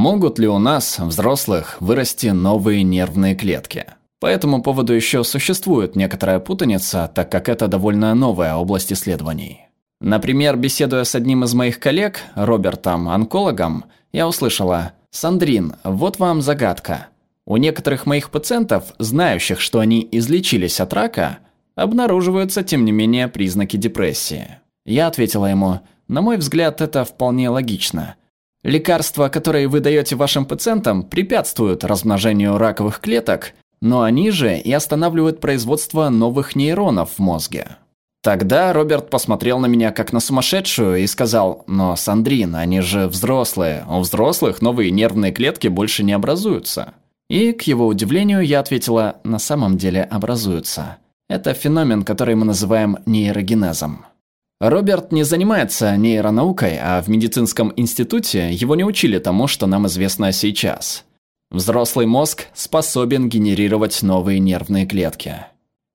Могут ли у нас, взрослых, вырасти новые нервные клетки? По этому поводу еще существует некоторая путаница, так как это довольно новая область исследований. Например, беседуя с одним из моих коллег, Робертом, онкологом, я услышала «Сандрин, вот вам загадка. У некоторых моих пациентов, знающих, что они излечились от рака, обнаруживаются, тем не менее, признаки депрессии». Я ответила ему «На мой взгляд, это вполне логично. Лекарства, которые вы даете вашим пациентам, препятствуют размножению раковых клеток, но они же и останавливают производство новых нейронов в мозге. Тогда Роберт посмотрел на меня как на сумасшедшую и сказал, «Но, Сандрин, они же взрослые, у взрослых новые нервные клетки больше не образуются». И, к его удивлению, я ответила, «На самом деле образуются. Это феномен, который мы называем нейрогенезом». Роберт не занимается нейронаукой, а в медицинском институте его не учили тому, что нам известно сейчас – Взрослый мозг способен генерировать новые нервные клетки.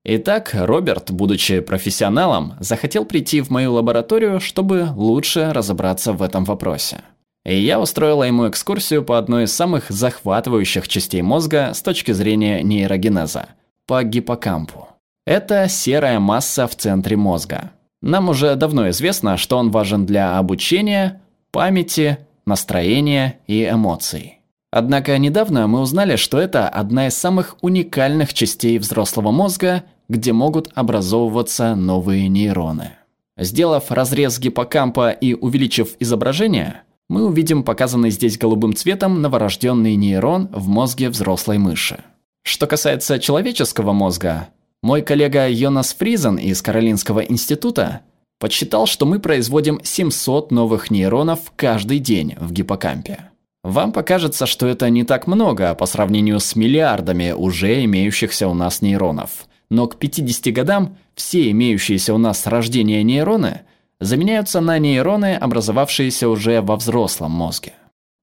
Итак, Роберт, будучи профессионалом, захотел прийти в мою лабораторию, чтобы лучше разобраться в этом вопросе. И я устроила ему экскурсию по одной из самых захватывающих частей мозга с точки зрения нейрогенеза – по гиппокампу. Это серая масса в центре мозга. Нам уже давно известно, что он важен для обучения, памяти, настроения и эмоций. Однако недавно мы узнали, что это одна из самых уникальных частей взрослого мозга, где могут образовываться новые нейроны. Сделав разрез гиппокампа и увеличив изображение, мы увидим показанный здесь голубым цветом новорожденный нейрон в мозге взрослой мыши. Что касается человеческого мозга, мой коллега Йонас Фризен из Каролинского института подсчитал, что мы производим 700 новых нейронов каждый день в гиппокампе. Вам покажется, что это не так много по сравнению с миллиардами уже имеющихся у нас нейронов. Но к 50 годам все имеющиеся у нас с рождения нейроны заменяются на нейроны, образовавшиеся уже во взрослом мозге.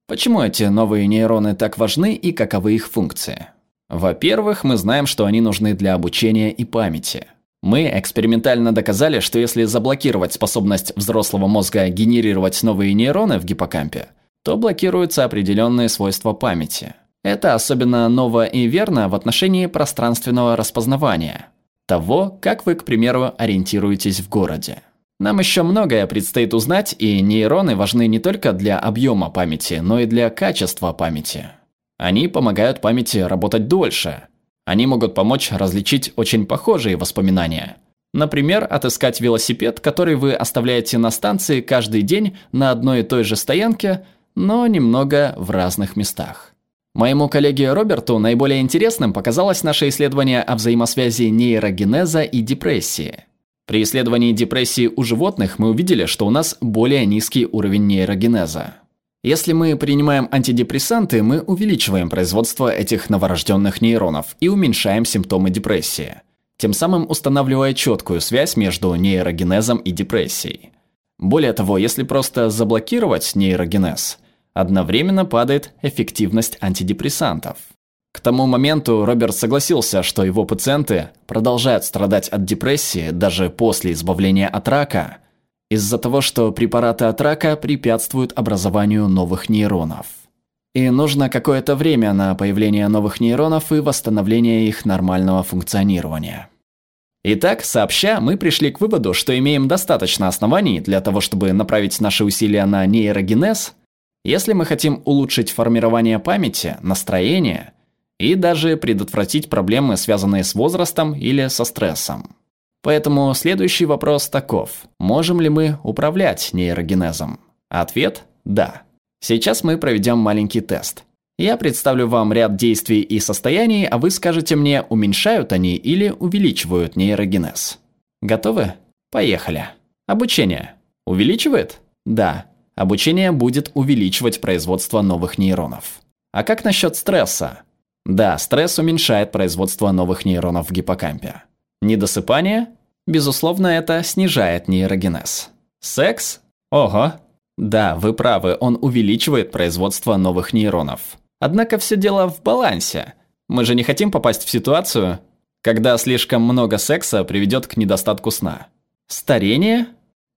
Почему эти новые нейроны так важны и каковы их функции? Во-первых, мы знаем, что они нужны для обучения и памяти. Мы экспериментально доказали, что если заблокировать способность взрослого мозга генерировать новые нейроны в гиппокампе – то блокируются определенные свойства памяти. Это особенно ново и верно в отношении пространственного распознавания, того, как вы, к примеру, ориентируетесь в городе. Нам еще многое предстоит узнать, и нейроны важны не только для объема памяти, но и для качества памяти. Они помогают памяти работать дольше. Они могут помочь различить очень похожие воспоминания. Например, отыскать велосипед, который вы оставляете на станции каждый день на одной и той же стоянке – но немного в разных местах. Моему коллеге Роберту наиболее интересным показалось наше исследование о взаимосвязи нейрогенеза и депрессии. При исследовании депрессии у животных мы увидели, что у нас более низкий уровень нейрогенеза. Если мы принимаем антидепрессанты, мы увеличиваем производство этих новорожденных нейронов и уменьшаем симптомы депрессии, тем самым устанавливая четкую связь между нейрогенезом и депрессией. Более того, если просто заблокировать нейрогенез, одновременно падает эффективность антидепрессантов. К тому моменту Роберт согласился, что его пациенты продолжают страдать от депрессии даже после избавления от рака, из-за того, что препараты от рака препятствуют образованию новых нейронов. И нужно какое-то время на появление новых нейронов и восстановление их нормального функционирования. Итак, сообща, мы пришли к выводу, что имеем достаточно оснований для того, чтобы направить наши усилия на нейрогенез – если мы хотим улучшить формирование памяти, настроение и даже предотвратить проблемы, связанные с возрастом или со стрессом. Поэтому следующий вопрос таков. Можем ли мы управлять нейрогенезом? Ответ – да. Сейчас мы проведем маленький тест. Я представлю вам ряд действий и состояний, а вы скажете мне, уменьшают они или увеличивают нейрогенез. Готовы? Поехали. Обучение. Увеличивает? Да. Обучение будет увеличивать производство новых нейронов. А как насчет стресса? Да, стресс уменьшает производство новых нейронов в гиппокампе. Недосыпание? Безусловно, это снижает нейрогенез. Секс? Ого. Да, вы правы, он увеличивает производство новых нейронов. Однако все дело в балансе. Мы же не хотим попасть в ситуацию, когда слишком много секса приведет к недостатку сна. Старение?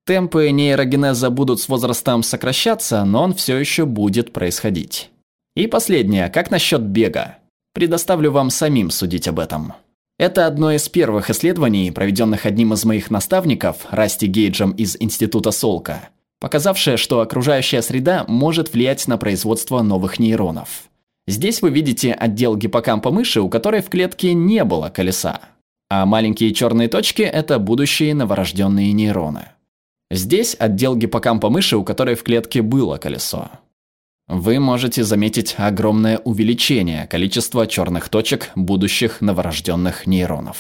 Темпы нейрогенеза будут с возрастом сокращаться, но он все еще будет происходить. И последнее, как насчет бега? Предоставлю вам самим судить об этом. Это одно из первых исследований, проведенных одним из моих наставников, Расти Гейджем из Института Солка, показавшее, что окружающая среда может влиять на производство новых нейронов. Здесь вы видите отдел гиппокампа мыши, у которой в клетке не было колеса. А маленькие черные точки – это будущие новорожденные нейроны. Здесь отдел гиппокампа мыши, у которой в клетке было колесо. Вы можете заметить огромное увеличение количества черных точек будущих новорожденных нейронов.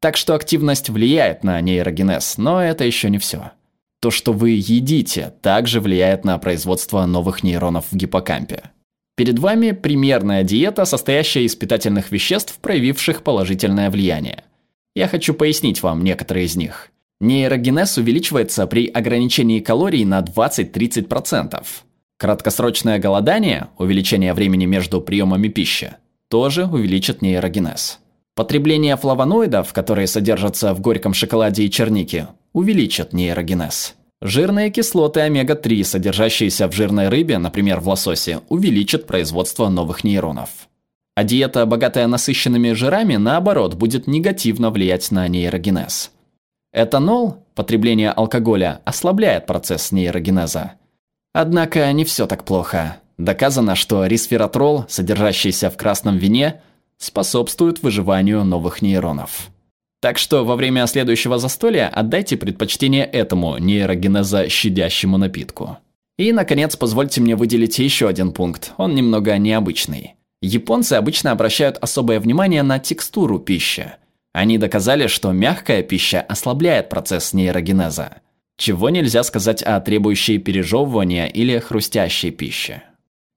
Так что активность влияет на нейрогенез, но это еще не все. То, что вы едите, также влияет на производство новых нейронов в гиппокампе. Перед вами примерная диета, состоящая из питательных веществ, проявивших положительное влияние. Я хочу пояснить вам некоторые из них. Нейрогенез увеличивается при ограничении калорий на 20-30%. Краткосрочное голодание, увеличение времени между приемами пищи, тоже увеличит нейрогенез. Потребление флавоноидов, которые содержатся в горьком шоколаде и чернике, увеличит нейрогенез. Жирные кислоты омега-3, содержащиеся в жирной рыбе, например, в лососе, увеличат производство новых нейронов. А диета, богатая насыщенными жирами, наоборот, будет негативно влиять на нейрогенез. Этанол, потребление алкоголя, ослабляет процесс нейрогенеза – Однако не все так плохо. Доказано, что ресвератрол, содержащийся в красном вине, способствует выживанию новых нейронов. Так что во время следующего застолья отдайте предпочтение этому нейрогенеза щадящему напитку. И, наконец, позвольте мне выделить еще один пункт, он немного необычный. Японцы обычно обращают особое внимание на текстуру пищи. Они доказали, что мягкая пища ослабляет процесс нейрогенеза. Чего нельзя сказать о требующей пережевывания или хрустящей пище.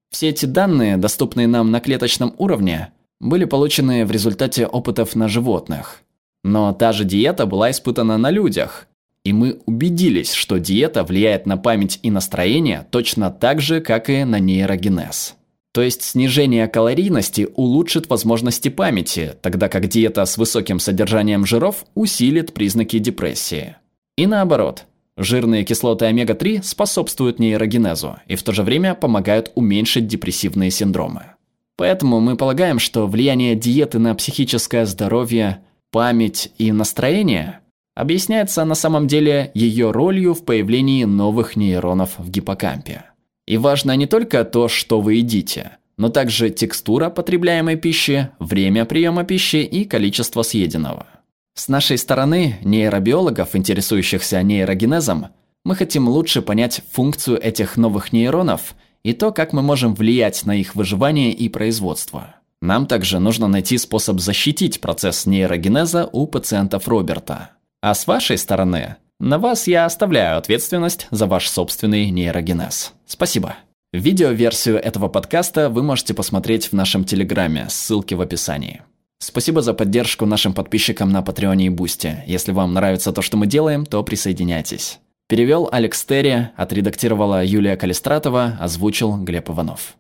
Все эти данные, доступные нам на клеточном уровне, были получены в результате опытов на животных. Но та же диета была испытана на людях, и мы убедились, что диета влияет на память и настроение точно так же, как и на нейрогенез. То есть снижение калорийности улучшит возможности памяти, тогда как диета с высоким содержанием жиров усилит признаки депрессии. И наоборот, Жирные кислоты омега-3 способствуют нейрогенезу и в то же время помогают уменьшить депрессивные синдромы. Поэтому мы полагаем, что влияние диеты на психическое здоровье, память и настроение объясняется на самом деле ее ролью в появлении новых нейронов в гиппокампе. И важно не только то, что вы едите, но также текстура потребляемой пищи, время приема пищи и количество съеденного. С нашей стороны, нейробиологов, интересующихся нейрогенезом, мы хотим лучше понять функцию этих новых нейронов и то, как мы можем влиять на их выживание и производство. Нам также нужно найти способ защитить процесс нейрогенеза у пациентов Роберта. А с вашей стороны, на вас я оставляю ответственность за ваш собственный нейрогенез. Спасибо. Видеоверсию этого подкаста вы можете посмотреть в нашем Телеграме, ссылки в описании. Спасибо за поддержку нашим подписчикам на Патреоне и Бусте. Если вам нравится то, что мы делаем, то присоединяйтесь. Перевел Алекс Терри, отредактировала Юлия Калистратова, озвучил Глеб Иванов.